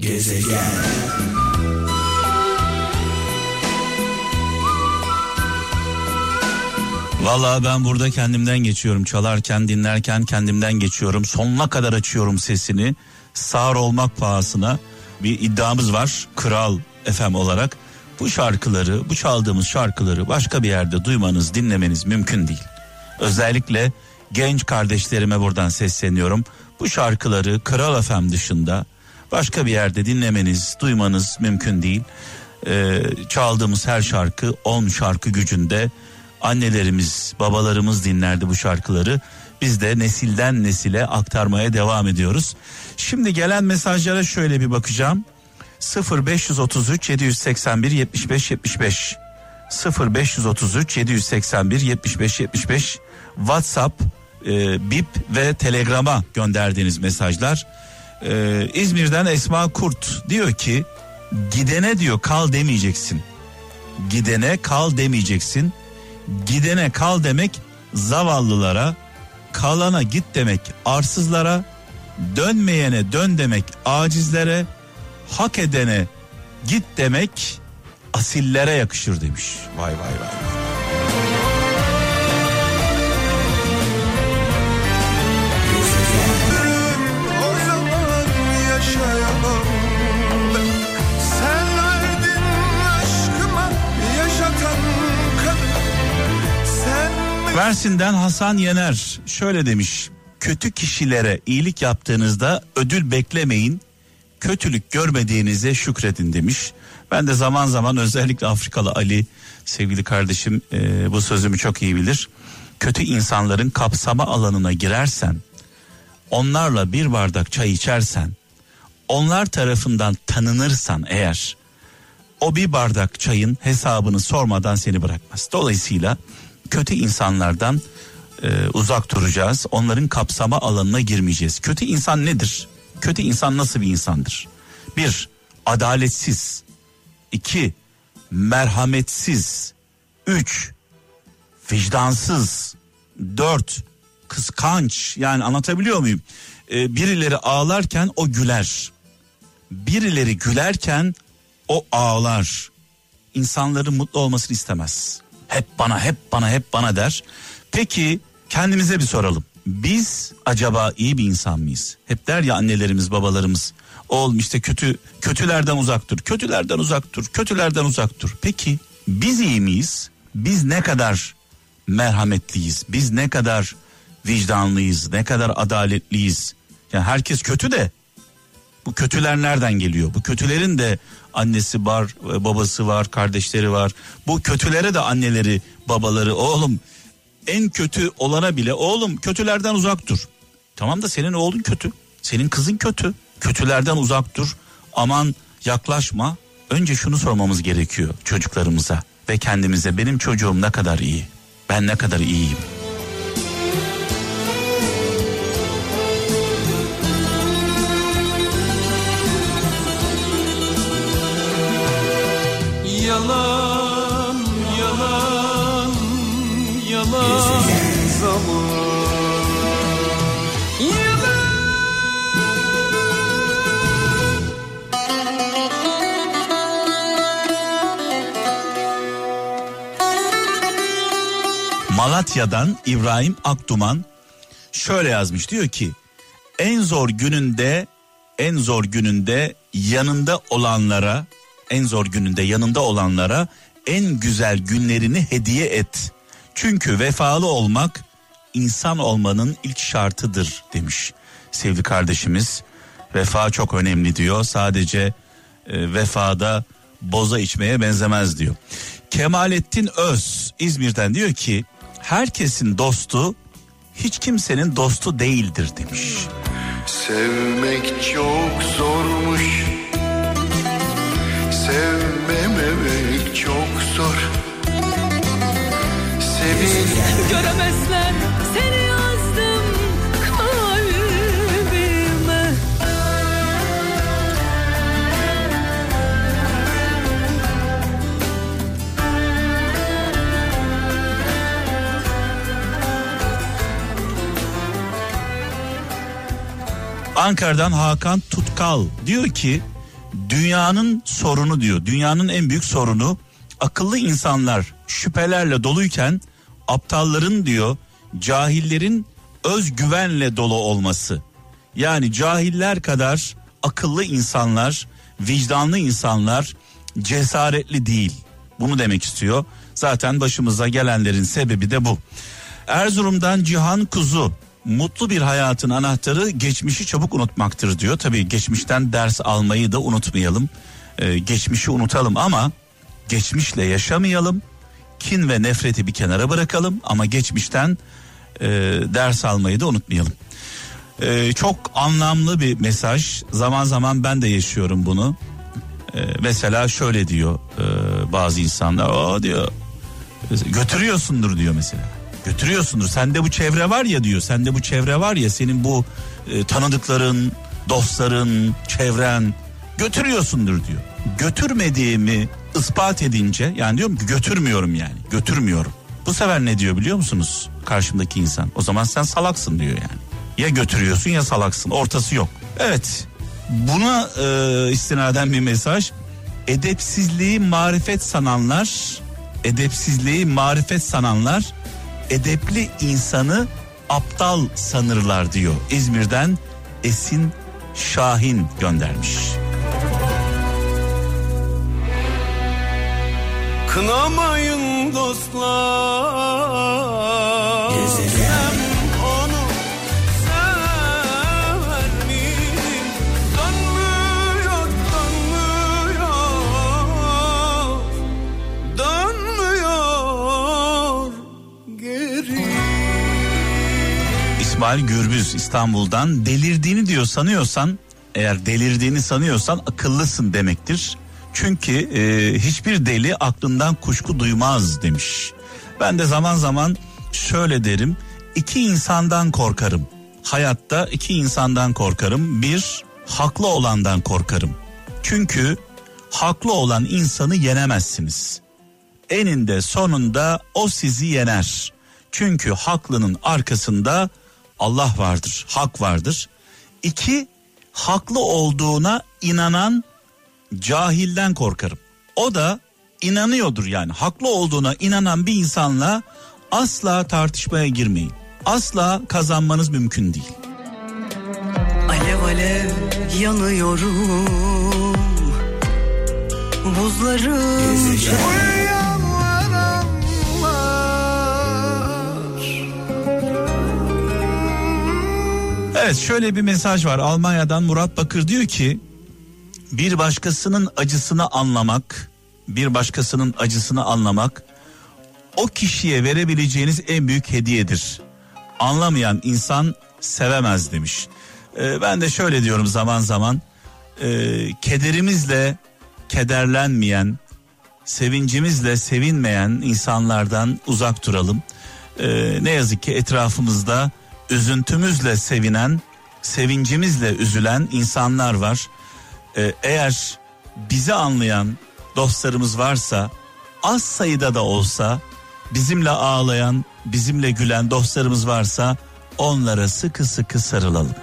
Gezegen Valla ben burada kendimden geçiyorum. Çalarken, dinlerken kendimden geçiyorum. Sonuna kadar açıyorum sesini. Sağır olmak pahasına bir iddiamız var. Kral FM olarak. Bu şarkıları, bu çaldığımız şarkıları başka bir yerde duymanız, dinlemeniz mümkün değil. Özellikle genç kardeşlerime buradan sesleniyorum. Bu şarkıları Kral FM dışında başka bir yerde dinlemeniz, duymanız mümkün değil. Ee, çaldığımız her şarkı 10 şarkı gücünde annelerimiz, babalarımız dinlerdi bu şarkıları. Biz de nesilden nesile aktarmaya devam ediyoruz. Şimdi gelen mesajlara şöyle bir bakacağım. 0533 781 75 75 0533 781 75 75 WhatsApp, e, BIP ve Telegram'a gönderdiğiniz mesajlar. E, İzmir'den Esma Kurt diyor ki gidene diyor kal demeyeceksin. Gidene kal demeyeceksin. Gidene kal demek zavallılara, kalana git demek arsızlara, dönmeyene dön demek acizlere, hak edene git demek asillere yakışır demiş. Vay vay vay. Mersin'den Hasan Yener şöyle demiş. Kötü kişilere iyilik yaptığınızda ödül beklemeyin. Kötülük görmediğinize şükredin demiş. Ben de zaman zaman özellikle Afrikalı Ali sevgili kardeşim e, bu sözümü çok iyi bilir. Kötü insanların kapsama alanına girersen, onlarla bir bardak çay içersen, onlar tarafından tanınırsan eğer o bir bardak çayın hesabını sormadan seni bırakmaz. Dolayısıyla kötü insanlardan e, uzak duracağız. Onların kapsama alanına girmeyeceğiz. Kötü insan nedir? Kötü insan nasıl bir insandır? Bir, adaletsiz. İki, merhametsiz. Üç, vicdansız. Dört, kıskanç. Yani anlatabiliyor muyum? Ee, birileri ağlarken o güler. Birileri gülerken o ağlar. İnsanların mutlu olmasını istemez. Hep bana, hep bana, hep bana der. Peki kendimize bir soralım. Biz acaba iyi bir insan mıyız? Hep der ya annelerimiz, babalarımız. Oğlum işte kötü kötülerden uzak dur. Kötülerden uzak dur. Kötülerden uzak dur. Peki biz iyi miyiz? Biz ne kadar merhametliyiz? Biz ne kadar vicdanlıyız? Ne kadar adaletliyiz? Yani herkes kötü de bu kötüler nereden geliyor? Bu kötülerin de annesi var, babası var, kardeşleri var. Bu kötülere de anneleri, babaları, oğlum en kötü olana bile oğlum kötülerden uzak dur. Tamam da senin oğlun kötü. Senin kızın kötü. Kötülerden uzak dur. Aman yaklaşma. Önce şunu sormamız gerekiyor çocuklarımıza ve kendimize. Benim çocuğum ne kadar iyi? Ben ne kadar iyiyim? Malatya'dan İbrahim Akduman şöyle yazmış diyor ki en zor gününde en zor gününde yanında olanlara en zor gününde yanında olanlara en güzel günlerini hediye et. Çünkü vefalı olmak insan olmanın ilk şartıdır demiş sevgili kardeşimiz. Vefa çok önemli diyor. Sadece e, vefada boza içmeye benzemez diyor. Kemalettin Öz İzmir'den diyor ki herkesin dostu hiç kimsenin dostu değildir demiş. Sevmek çok zormuş Sevmememek çok zor Sevin Göremezler Ankara'dan Hakan Tutkal diyor ki Dünyanın sorunu diyor. Dünyanın en büyük sorunu akıllı insanlar şüphelerle doluyken aptalların diyor cahillerin özgüvenle dolu olması. Yani cahiller kadar akıllı insanlar, vicdanlı insanlar cesaretli değil. Bunu demek istiyor. Zaten başımıza gelenlerin sebebi de bu. Erzurum'dan Cihan Kuzu mutlu bir hayatın anahtarı geçmişi çabuk unutmaktır diyor. Tabii geçmişten ders almayı da unutmayalım. Ee, geçmişi unutalım ama geçmişle yaşamayalım. Kin ve nefreti bir kenara bırakalım ama geçmişten e, ders almayı da unutmayalım. Ee, çok anlamlı bir mesaj. Zaman zaman ben de yaşıyorum bunu. Ee, mesela şöyle diyor e, bazı insanlar. O diyor götürüyorsundur diyor mesela. Götürüyorsundur. Sende bu çevre var ya diyor. Sende bu çevre var ya senin bu e, tanıdıkların, dostların, çevren götürüyorsundur diyor. Götürmediğimi ispat edince yani diyorum ki götürmüyorum yani. Götürmüyorum. Bu sefer ne diyor biliyor musunuz karşımdaki insan? O zaman sen salaksın diyor yani. Ya götürüyorsun ya salaksın. Ortası yok. Evet. Buna e, istinaden bir mesaj. Edepsizliği marifet sananlar, edepsizliği marifet sananlar edepli insanı aptal sanırlar diyor. İzmir'den Esin Şahin göndermiş. Kınamayın dostlar İsmail Gürbüz İstanbul'dan delirdiğini diyor sanıyorsan eğer delirdiğini sanıyorsan akıllısın demektir. Çünkü e, hiçbir deli aklından kuşku duymaz demiş. Ben de zaman zaman şöyle derim. iki insandan korkarım. Hayatta iki insandan korkarım. Bir haklı olandan korkarım. Çünkü haklı olan insanı yenemezsiniz. Eninde sonunda o sizi yener. Çünkü haklının arkasında Allah vardır, hak vardır. İki, haklı olduğuna inanan cahilden korkarım. O da inanıyordur yani haklı olduğuna inanan bir insanla asla tartışmaya girmeyin. Asla kazanmanız mümkün değil. Alev alev yanıyorum Buzlarım Evet şöyle bir mesaj var Almanya'dan Murat Bakır diyor ki bir başkasının acısını anlamak, bir başkasının acısını anlamak o kişiye verebileceğiniz en büyük hediyedir. Anlamayan insan sevemez demiş. Ee, ben de şöyle diyorum zaman zaman e, kederimizle kederlenmeyen, sevincimizle sevinmeyen insanlardan uzak duralım. Ee, ne yazık ki etrafımızda üzüntümüzle sevinen, sevincimizle üzülen insanlar var. Ee, eğer bizi anlayan dostlarımız varsa az sayıda da olsa bizimle ağlayan, bizimle gülen dostlarımız varsa onlara sıkı sıkı sarılalım.